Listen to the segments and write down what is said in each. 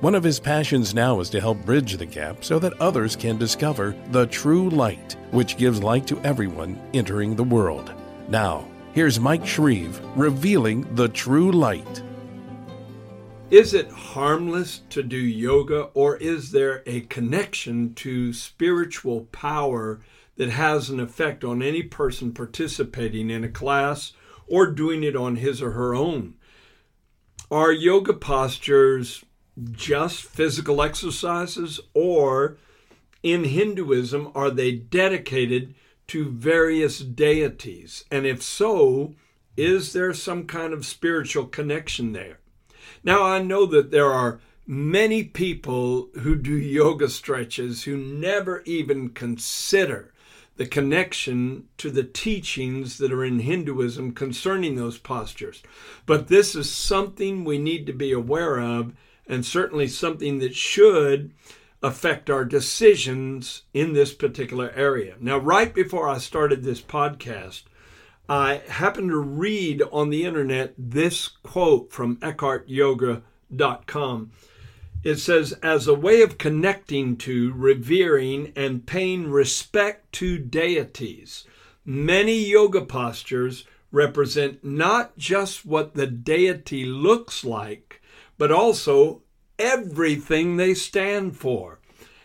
One of his passions now is to help bridge the gap so that others can discover the true light, which gives light to everyone entering the world. Now, here's Mike Shreve revealing the true light. Is it harmless to do yoga, or is there a connection to spiritual power that has an effect on any person participating in a class or doing it on his or her own? Are yoga postures just physical exercises, or in Hinduism, are they dedicated to various deities? And if so, is there some kind of spiritual connection there? Now, I know that there are many people who do yoga stretches who never even consider the connection to the teachings that are in Hinduism concerning those postures. But this is something we need to be aware of, and certainly something that should affect our decisions in this particular area. Now, right before I started this podcast, I happened to read on the internet this quote from EkhartYoga.com. It says, as a way of connecting to, revering, and paying respect to deities, many yoga postures represent not just what the deity looks like, but also everything they stand for.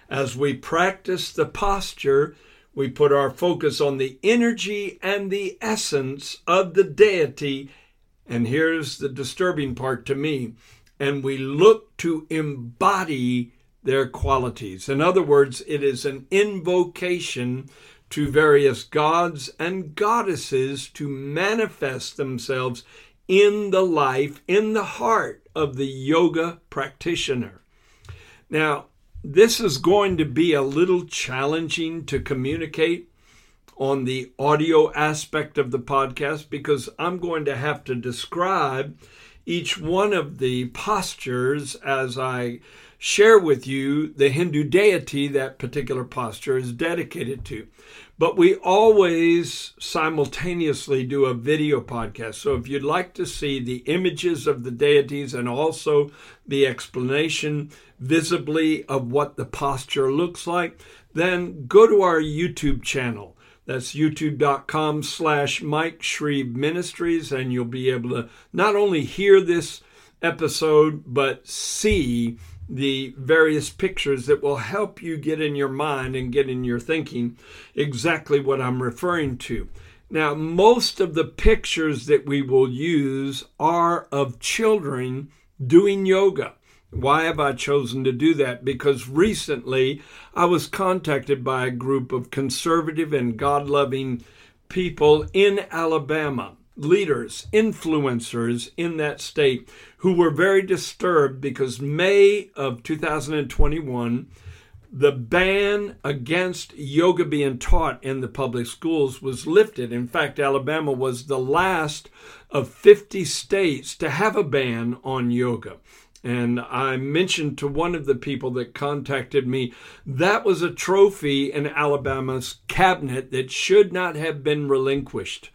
As we practice the posture, we put our focus on the energy and the essence of the deity. And here's the disturbing part to me and we look to embody their qualities. In other words, it is an invocation to various gods and goddesses to manifest themselves in the life, in the heart of the yoga practitioner. Now, this is going to be a little challenging to communicate on the audio aspect of the podcast because I'm going to have to describe each one of the postures as I share with you the Hindu deity that particular posture is dedicated to. But we always simultaneously do a video podcast. So if you'd like to see the images of the deities and also the explanation visibly of what the posture looks like, then go to our YouTube channel. That's youtube.com slash Mike Shreve Ministries, and you'll be able to not only hear this episode, but see the various pictures that will help you get in your mind and get in your thinking exactly what I'm referring to. Now, most of the pictures that we will use are of children doing yoga. Why have I chosen to do that? Because recently I was contacted by a group of conservative and God loving people in Alabama leaders, influencers in that state who were very disturbed because May of 2021 the ban against yoga being taught in the public schools was lifted. In fact, Alabama was the last of 50 states to have a ban on yoga. And I mentioned to one of the people that contacted me that was a trophy in Alabama's cabinet that should not have been relinquished.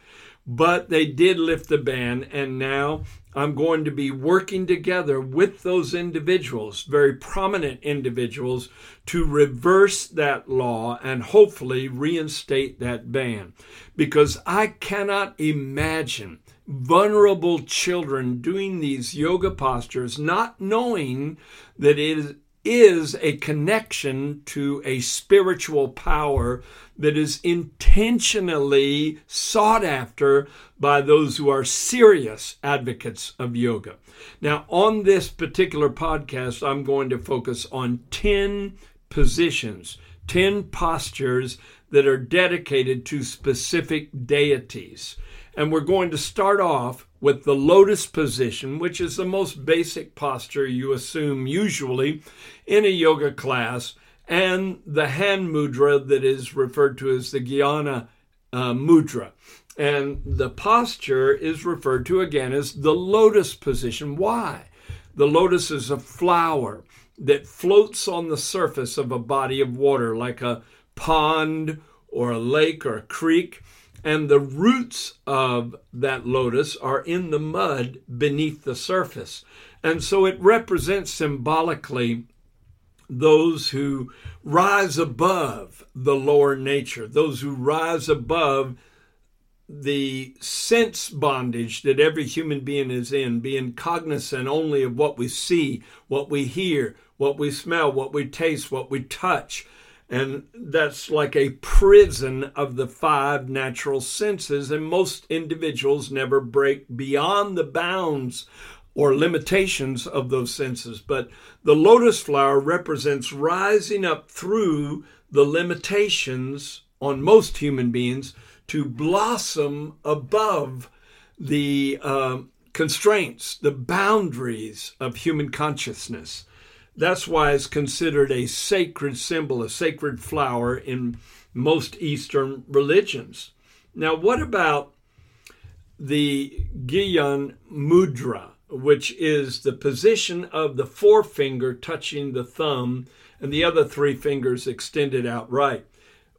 But they did lift the ban, and now I'm going to be working together with those individuals, very prominent individuals, to reverse that law and hopefully reinstate that ban. Because I cannot imagine vulnerable children doing these yoga postures, not knowing that it is is a connection to a spiritual power that is intentionally sought after by those who are serious advocates of yoga. Now, on this particular podcast, I'm going to focus on 10 positions, 10 postures that are dedicated to specific deities. And we're going to start off with the lotus position, which is the most basic posture you assume usually in a yoga class, and the hand mudra that is referred to as the Jnana uh, mudra. And the posture is referred to again as the lotus position. Why? The lotus is a flower that floats on the surface of a body of water like a pond or a lake or a creek. And the roots of that lotus are in the mud beneath the surface. And so it represents symbolically those who rise above the lower nature, those who rise above the sense bondage that every human being is in, being cognizant only of what we see, what we hear, what we smell, what we taste, what we touch. And that's like a prison of the five natural senses. And most individuals never break beyond the bounds or limitations of those senses. But the lotus flower represents rising up through the limitations on most human beings to blossom above the uh, constraints, the boundaries of human consciousness. That's why it's considered a sacred symbol, a sacred flower in most Eastern religions. Now, what about the Gyan Mudra? which is the position of the forefinger touching the thumb and the other three fingers extended outright.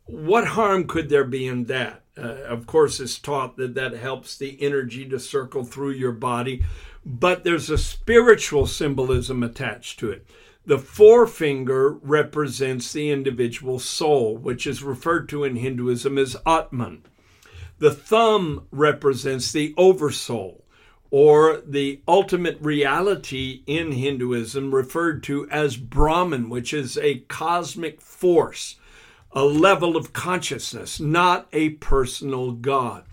What harm could there be in that? Uh, of course, it's taught that that helps the energy to circle through your body, but there's a spiritual symbolism attached to it. The forefinger represents the individual soul, which is referred to in Hinduism as Atman. The thumb represents the oversoul or the ultimate reality in Hinduism referred to as Brahman, which is a cosmic force, a level of consciousness, not a personal God.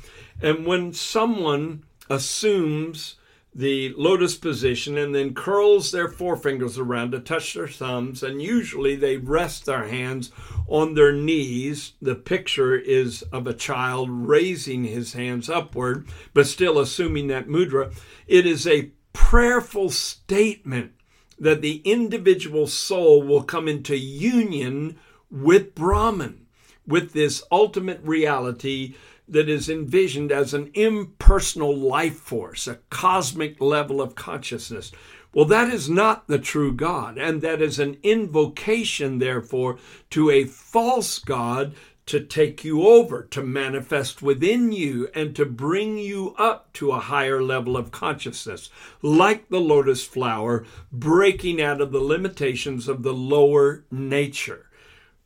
And when someone assumes the lotus position and then curls their forefingers around to touch their thumbs. And usually they rest their hands on their knees. The picture is of a child raising his hands upward, but still assuming that mudra. It is a prayerful statement that the individual soul will come into union with Brahman, with this ultimate reality that is envisioned as an impersonal life force, a cosmic level of consciousness. Well, that is not the true God, and that is an invocation, therefore, to a false God to take you over, to manifest within you, and to bring you up to a higher level of consciousness, like the lotus flower breaking out of the limitations of the lower nature.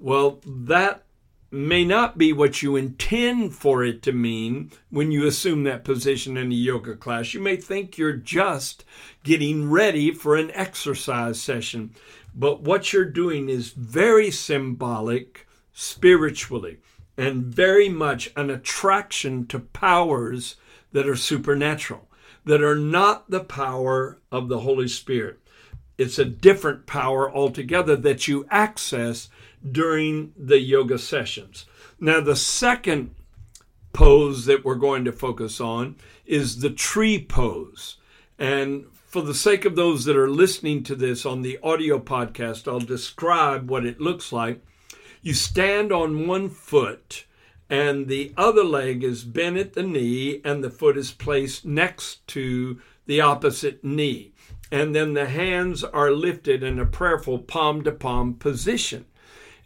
Well, that may not be what you intend for it to mean when you assume that position in a yoga class. You may think you're just getting ready for an exercise session, but what you're doing is very symbolic spiritually and very much an attraction to powers that are supernatural, that are not the power of the Holy Spirit. It's a different power altogether that you access during the yoga sessions. Now, the second pose that we're going to focus on is the tree pose. And for the sake of those that are listening to this on the audio podcast, I'll describe what it looks like. You stand on one foot, and the other leg is bent at the knee, and the foot is placed next to the opposite knee. And then the hands are lifted in a prayerful palm to palm position.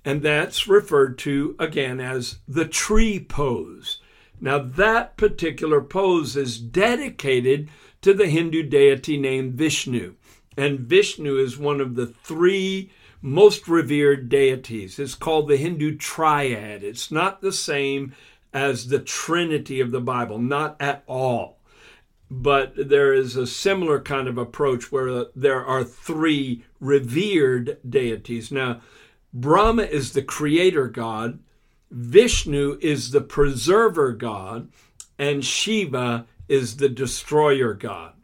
And that's referred to again as the tree pose. Now, that particular pose is dedicated to the Hindu deity named Vishnu. And Vishnu is one of the three most revered deities. It's called the Hindu triad. It's not the same as the Trinity of the Bible, not at all. But there is a similar kind of approach where there are three revered deities. Now, Brahma is the creator god, Vishnu is the preserver god, and Shiva is the destroyer god.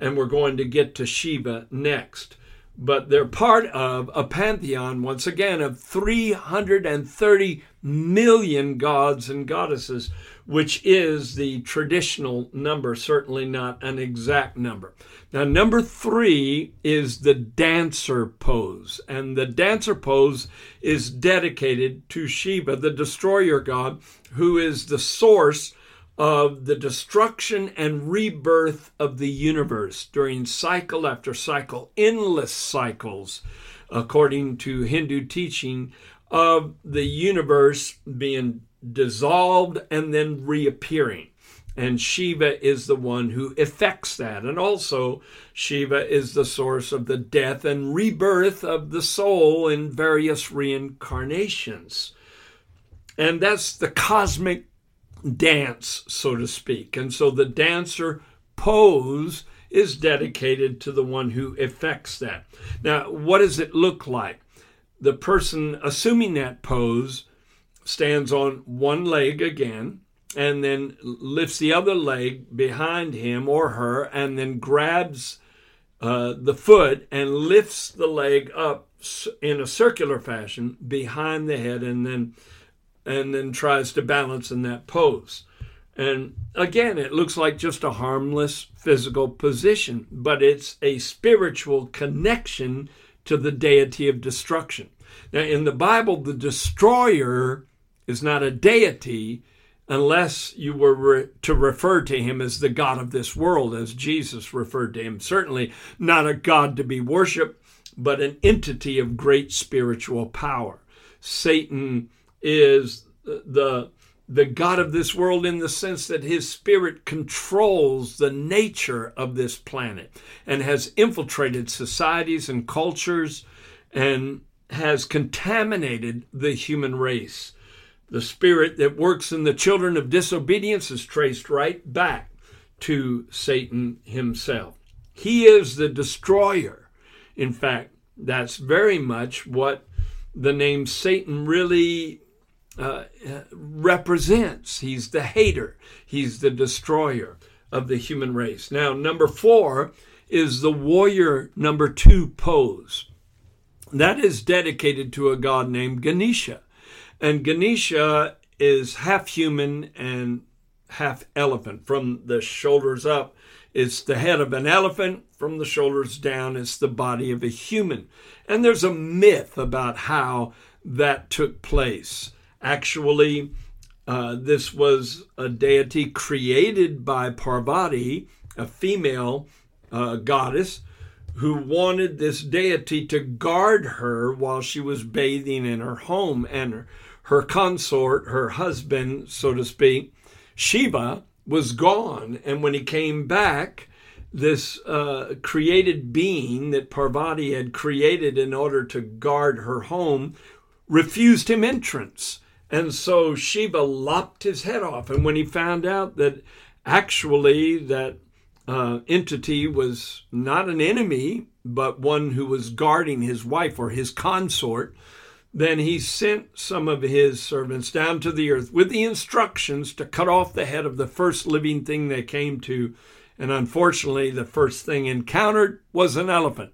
And we're going to get to Shiva next. But they're part of a pantheon, once again, of 330 million gods and goddesses, which is the traditional number, certainly not an exact number. Now, number three is the dancer pose. And the dancer pose is dedicated to Shiva, the destroyer god, who is the source of the destruction and rebirth of the universe during cycle after cycle, endless cycles, according to Hindu teaching, of the universe being dissolved and then reappearing. And Shiva is the one who effects that. And also, Shiva is the source of the death and rebirth of the soul in various reincarnations. And that's the cosmic dance, so to speak. And so the dancer pose is dedicated to the one who effects that. Now, what does it look like? The person assuming that pose stands on one leg again and then lifts the other leg behind him or her and then grabs uh, the foot and lifts the leg up in a circular fashion behind the head and then and then tries to balance in that pose. And again, it looks like just a harmless physical position, but it's a spiritual connection to the deity of destruction. Now, in the Bible, the destroyer is not a deity unless you were re- to refer to him as the God of this world, as Jesus referred to him. Certainly not a God to be worshiped, but an entity of great spiritual power. Satan is the the God of this world in the sense that his spirit controls the nature of this planet and has infiltrated societies and cultures and has contaminated the human race. The spirit that works in the children of disobedience is traced right back to Satan himself. He is the destroyer. In fact, that's very much what the name Satan really uh, represents. He's the hater, he's the destroyer of the human race. Now, number four is the warrior number two pose. That is dedicated to a god named Ganesha. And Ganesha is half human and half elephant. From the shoulders up, it's the head of an elephant. From the shoulders down, it's the body of a human. And there's a myth about how that took place. Actually, uh, this was a deity created by Parvati, a female uh, goddess, who wanted this deity to guard her while she was bathing in her home. And her, her consort, her husband, so to speak, Shiva, was gone. And when he came back, this uh, created being that Parvati had created in order to guard her home refused him entrance. And so Shiva lopped his head off. And when he found out that actually that uh, entity was not an enemy, but one who was guarding his wife or his consort, then he sent some of his servants down to the earth with the instructions to cut off the head of the first living thing they came to. And unfortunately, the first thing encountered was an elephant.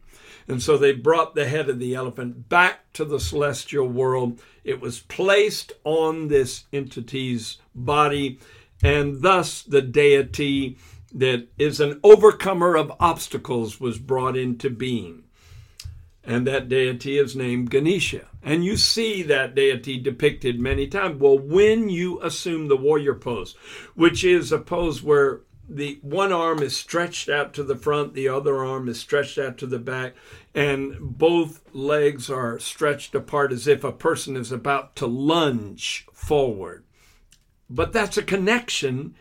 And so they brought the head of the elephant back to the celestial world. It was placed on this entity's body, and thus the deity that is an overcomer of obstacles was brought into being. And that deity is named Ganesha. And you see that deity depicted many times. Well, when you assume the warrior pose, which is a pose where the one arm is stretched out to the front, the other arm is stretched out to the back, and both legs are stretched apart as if a person is about to lunge forward. But that's a connection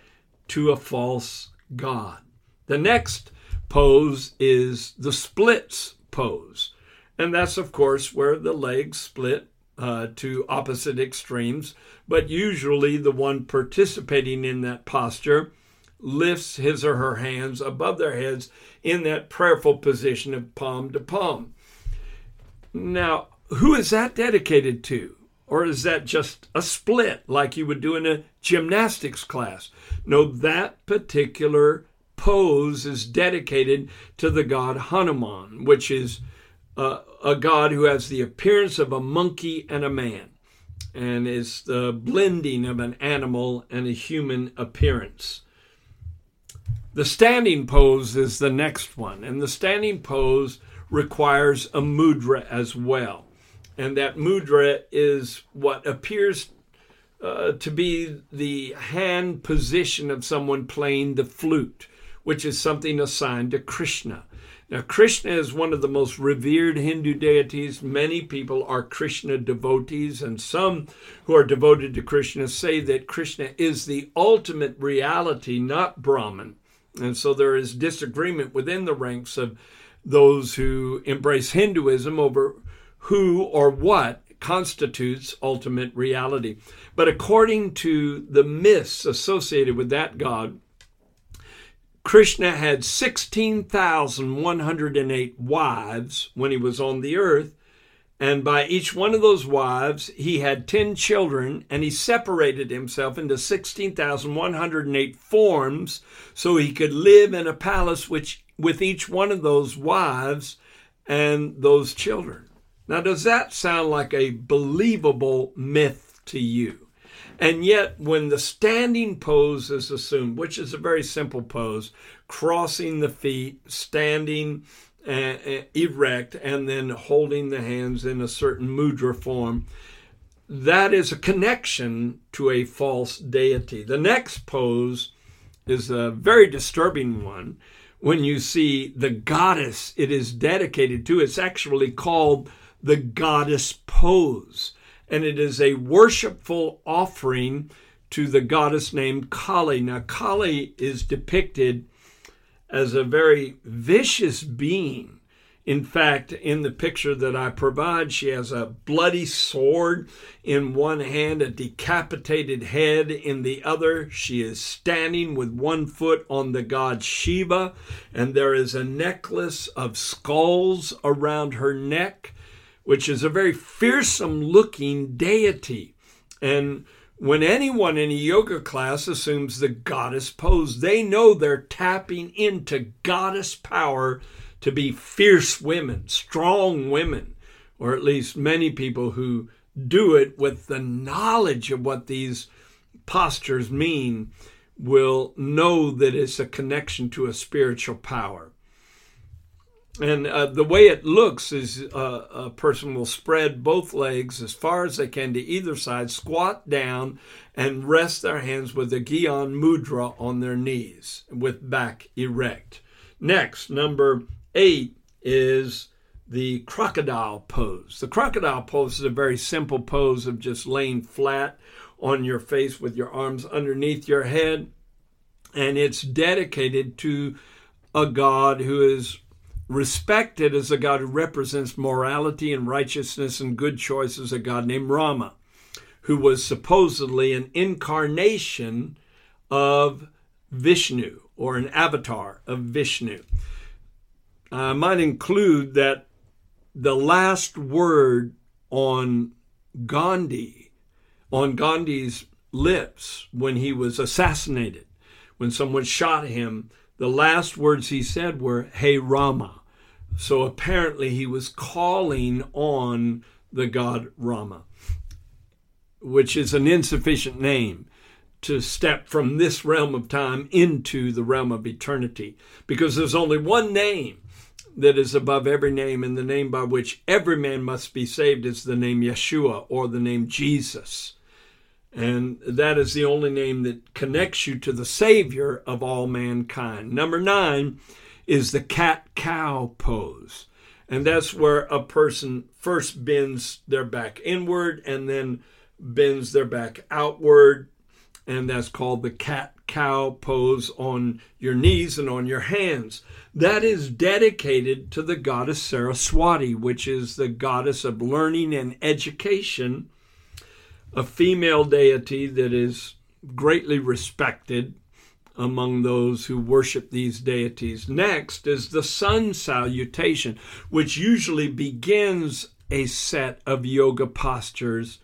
to a false God. The next pose is the splits pose. And that's, of course, where the legs split uh, to opposite extremes. But usually the one participating in that posture lifts his or her hands above their heads in that prayerful position of palm to palm. Now, who is that dedicated to? Or is that just a split like you would do in a gymnastics class? No, that particular pose is dedicated to the god Hanuman, which is uh, a god who has the appearance of a monkey and a man. and is the blending of an animal and a human appearance. The standing pose is the next one, and the standing pose requires a mudra as well. And that mudra is what appears uh, to be the hand position of someone playing the flute, which is something assigned to Krishna. Now, Krishna is one of the most revered Hindu deities. Many people are Krishna devotees, and some who are devoted to Krishna say that Krishna is the ultimate reality, not Brahman. And so there is disagreement within the ranks of those who embrace Hinduism over who or what constitutes ultimate reality. But according to the myths associated with that god, Krishna had 16,108 wives when he was on the earth, and by each one of those wives, he had 10 children, and he separated himself into 16,108 forms so he could live in a palace which, with each one of those wives and those children. Now, does that sound like a believable myth to you? And yet, when the standing pose is assumed, which is a very simple pose, crossing the feet, standing uh, erect, and then holding the hands in a certain mudra form, that is a connection to a false deity. The next pose is a very disturbing one. When you see the goddess it is dedicated to, it's actually called the goddess pose and it is a worshipful offering to the goddess named Kali. Now, Kali is depicted as a very vicious being. In fact, in the picture that I provide, she has a bloody sword in one hand, a decapitated head in the other. She is standing with one foot on the god Shiva, and there is a necklace of skulls around her neck which is a very fearsome looking deity. And when anyone in a yoga class assumes the goddess pose, they know they're tapping into goddess power to be fierce women, strong women, or at least many people who do it with the knowledge of what these postures mean will know that it's a connection to a spiritual power. And uh, the way it looks is uh, a person will spread both legs as far as they can to either side, squat down, and rest their hands with the Gyan Mudra on their knees with back erect. Next, number eight is the crocodile pose. The crocodile pose is a very simple pose of just laying flat on your face with your arms underneath your head, and it's dedicated to a god who is respected as a God who represents morality and righteousness and good choices, a God named Rama, who was supposedly an incarnation of Vishnu or an avatar of Vishnu. Uh, I might include that the last word on Gandhi, on Gandhi's lips when he was assassinated, when someone shot him, the last words he said were, Hey Rama. So apparently he was calling on the god Rama, which is an insufficient name to step from this realm of time into the realm of eternity, because there's only one name that is above every name, and the name by which every man must be saved is the name Yeshua or the name Jesus. And that is the only name that connects you to the Savior of all mankind. Number nine is the cat cow pose. And that's where a person first bends their back inward and then bends their back outward. And that's called the cat cow pose on your knees and on your hands. That is dedicated to the goddess Saraswati, which is the goddess of learning and education a female deity that is greatly respected among those who worship these deities. Next is the sun salutation, which usually begins a set of yoga postures,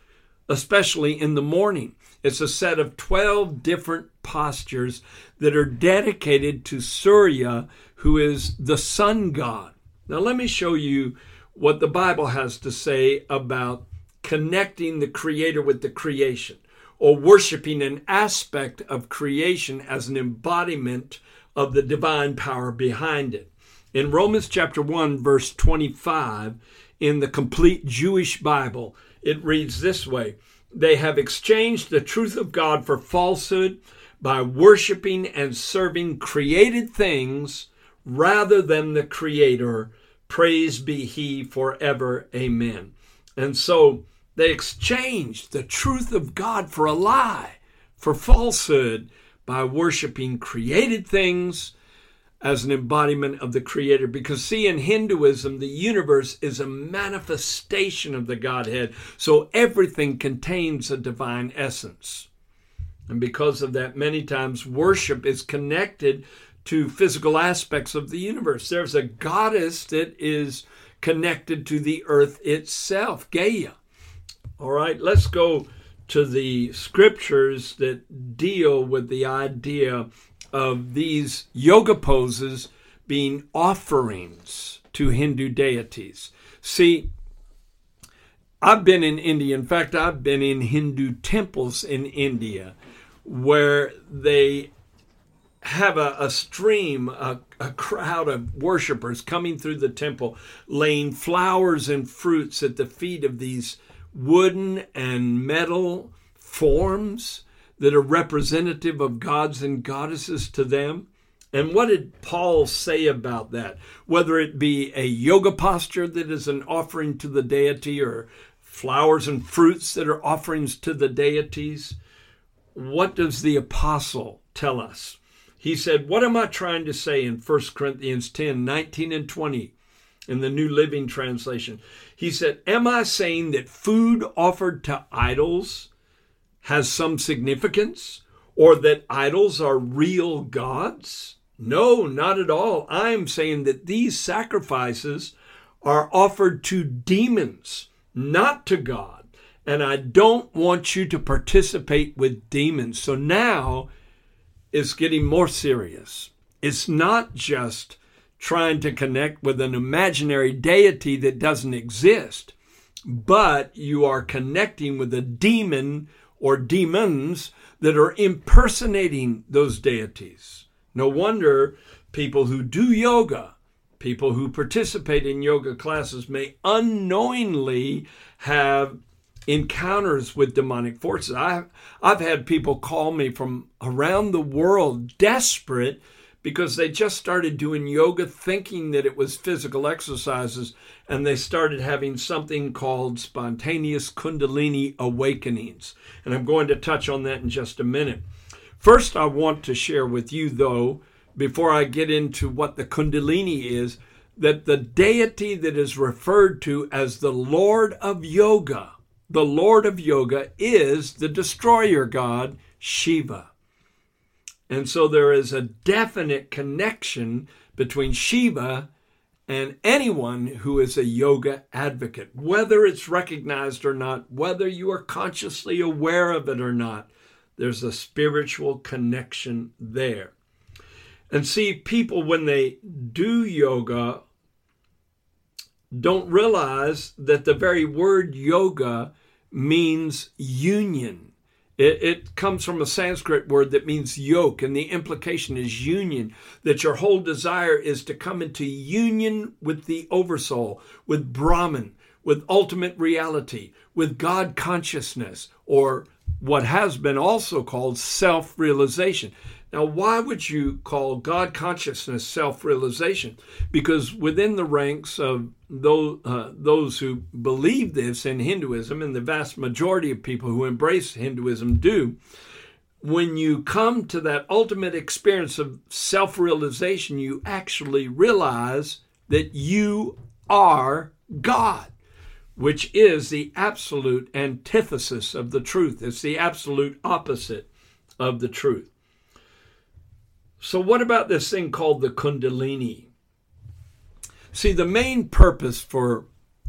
especially in the morning. It's a set of 12 different postures that are dedicated to Surya, who is the sun god. Now, let me show you what the Bible has to say about connecting the creator with the creation or worshiping an aspect of creation as an embodiment of the divine power behind it. In Romans chapter 1 verse 25 in the complete Jewish Bible, it reads this way: They have exchanged the truth of God for falsehood by worshiping and serving created things rather than the creator. Praise be he forever. Amen. And so they exchanged the truth of God for a lie, for falsehood, by worshiping created things as an embodiment of the Creator. Because, see, in Hinduism, the universe is a manifestation of the Godhead, so everything contains a divine essence. And because of that, many times worship is connected to physical aspects of the universe. There's a goddess that is connected to the earth itself, Gaia. All right, let's go to the scriptures that deal with the idea of these yoga poses being offerings to Hindu deities. See, I've been in India. In fact, I've been in Hindu temples in India where they have a, a stream, a, a crowd of worshippers coming through the temple, laying flowers and fruits at the feet of these wooden and metal forms that are representative of gods and goddesses to them. And what did Paul say about that? Whether it be a yoga posture that is an offering to the deity or flowers and fruits that are offerings to the deities, what does the apostle tell us? He said, What am I trying to say in 1 Corinthians 10 19 and 20 in the New Living Translation? He said, Am I saying that food offered to idols has some significance or that idols are real gods? No, not at all. I'm saying that these sacrifices are offered to demons, not to God. And I don't want you to participate with demons. So now it's getting more serious. It's not just trying to connect with an imaginary deity that doesn't exist, but you are connecting with a demon or demons that are impersonating those deities. No wonder people who do yoga, people who participate in yoga classes, may unknowingly have encounters with demonic forces. I, I've had people call me from around the world desperate because they just started doing yoga thinking that it was physical exercises and they started having something called spontaneous kundalini awakenings. And I'm going to touch on that in just a minute. First, I want to share with you, though, before I get into what the kundalini is, that the deity that is referred to as the Lord of Yoga the Lord of Yoga is the destroyer god, Shiva. And so there is a definite connection between Shiva and anyone who is a yoga advocate, whether it's recognized or not, whether you are consciously aware of it or not, there's a spiritual connection there. And see, people, when they do yoga, don't realize that the very word yoga means union. It, it, comes from a Sanskrit word that means yoke, and the implication is union, that your whole desire is to come into union with the Oversoul, with Brahman, with ultimate reality, with God consciousness, or what has been also called self realization. Now, why would you call God consciousness self realization? Because within the ranks of those, uh, those who believe this in Hinduism, and the vast majority of people who embrace Hinduism do, when you come to that ultimate experience of self realization, you actually realize that you are God, which is the absolute antithesis of the truth. It's the absolute opposite of the truth. So, what about this thing called the Kundalini? See, the main purpose for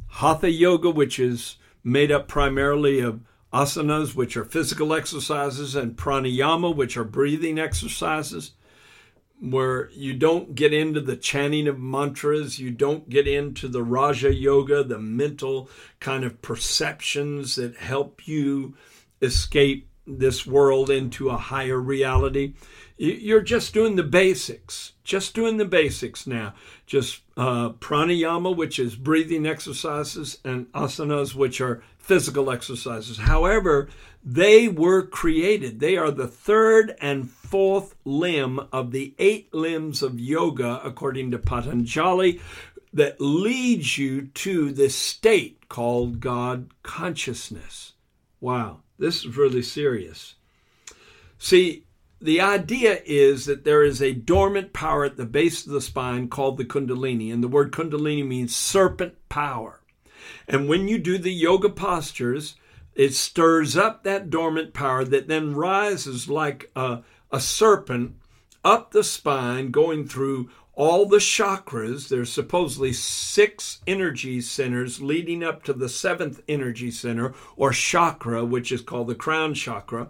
Hatha Yoga, which is made up primarily of asanas, which are physical exercises, and pranayama, which are breathing exercises, where you don't get into the chanting of mantras, you don't get into the Raja Yoga, the mental kind of perceptions that help you escape this world into a higher reality. You're just doing the basics, just doing the basics now. Just uh, pranayama, which is breathing exercises, and asanas, which are physical exercises. However, they were created. They are the third and fourth limb of the eight limbs of yoga, according to Patanjali, that leads you to this state called God consciousness. Wow, this is really serious. See, the idea is that there is a dormant power at the base of the spine called the Kundalini, and the word Kundalini means serpent power. And when you do the yoga postures, it stirs up that dormant power that then rises like a, a serpent up the spine, going through all the chakras. There's supposedly six energy centers leading up to the seventh energy center or chakra, which is called the crown chakra.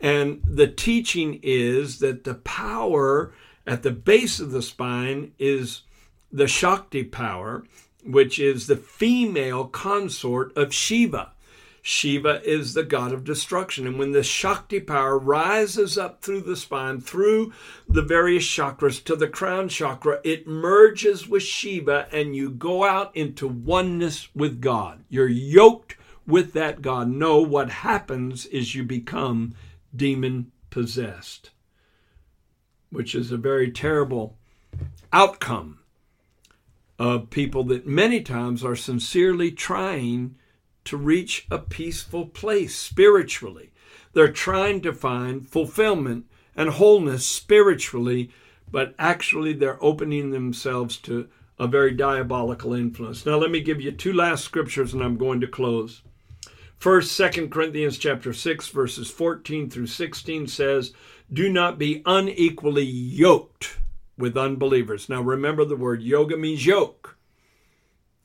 And the teaching is that the power at the base of the spine is the Shakti power, which is the female consort of Shiva. Shiva is the god of destruction. And when the Shakti power rises up through the spine, through the various chakras to the crown chakra, it merges with Shiva and you go out into oneness with God. You're yoked with that God. No, what happens is you become demon possessed, which is a very terrible outcome of people that many times are sincerely trying to reach a peaceful place spiritually. They're trying to find fulfillment and wholeness spiritually, but actually they're opening themselves to a very diabolical influence. Now let me give you two last scriptures and I'm going to close. First, Second Corinthians chapter 6 verses 14 through 16 says, "Do not be unequally yoked with unbelievers." Now remember the word yoga means yoke,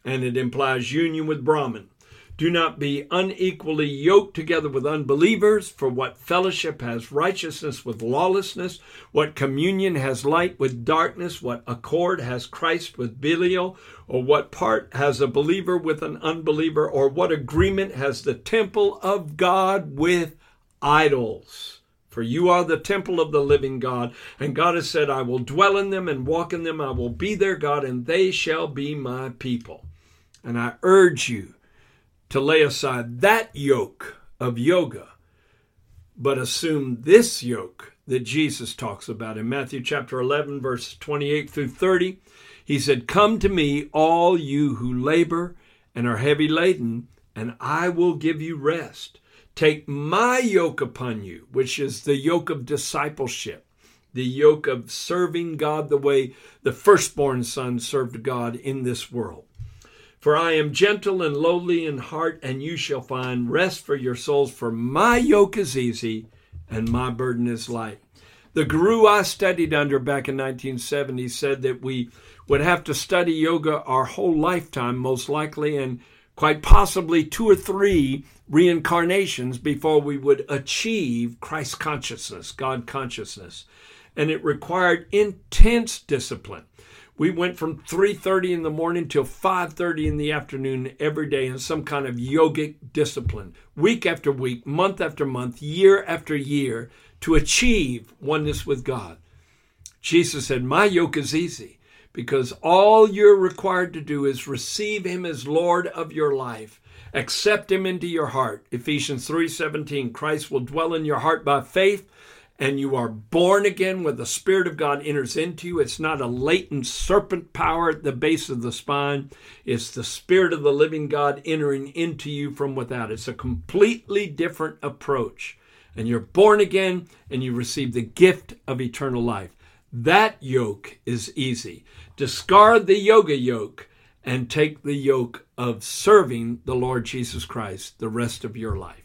and it implies union with Brahman. Do not be unequally yoked together with unbelievers, for what fellowship has righteousness with lawlessness? What communion has light with darkness? What accord has Christ with Belial? Or what part has a believer with an unbeliever? Or what agreement has the temple of God with idols? For you are the temple of the living God, and God has said, I will dwell in them and walk in them. I will be their God, and they shall be my people. And I urge you, to lay aside that yoke of yoga, but assume this yoke that Jesus talks about in Matthew chapter 11, verse 28 through 30. He said, Come to me, all you who labor and are heavy laden, and I will give you rest. Take my yoke upon you, which is the yoke of discipleship, the yoke of serving God the way the firstborn son served God in this world. For I am gentle and lowly in heart, and you shall find rest for your souls. For my yoke is easy and my burden is light. The guru I studied under back in 1970 said that we would have to study yoga our whole lifetime, most likely, and quite possibly two or three reincarnations before we would achieve Christ consciousness, God consciousness. And it required intense discipline. We went from 3:30 in the morning till 5:30 in the afternoon every day in some kind of yogic discipline, week after week, month after month, year after year to achieve oneness with God. Jesus said, "My yoke is easy." Because all you're required to do is receive him as Lord of your life. Accept him into your heart. Ephesians 3:17 Christ will dwell in your heart by faith and you are born again when the Spirit of God enters into you. It's not a latent serpent power at the base of the spine, it's the Spirit of the living God entering into you from without. It's a completely different approach. And you're born again and you receive the gift of eternal life. That yoke is easy. Discard the yoga yoke and take the yoke of serving the Lord Jesus Christ the rest of your life.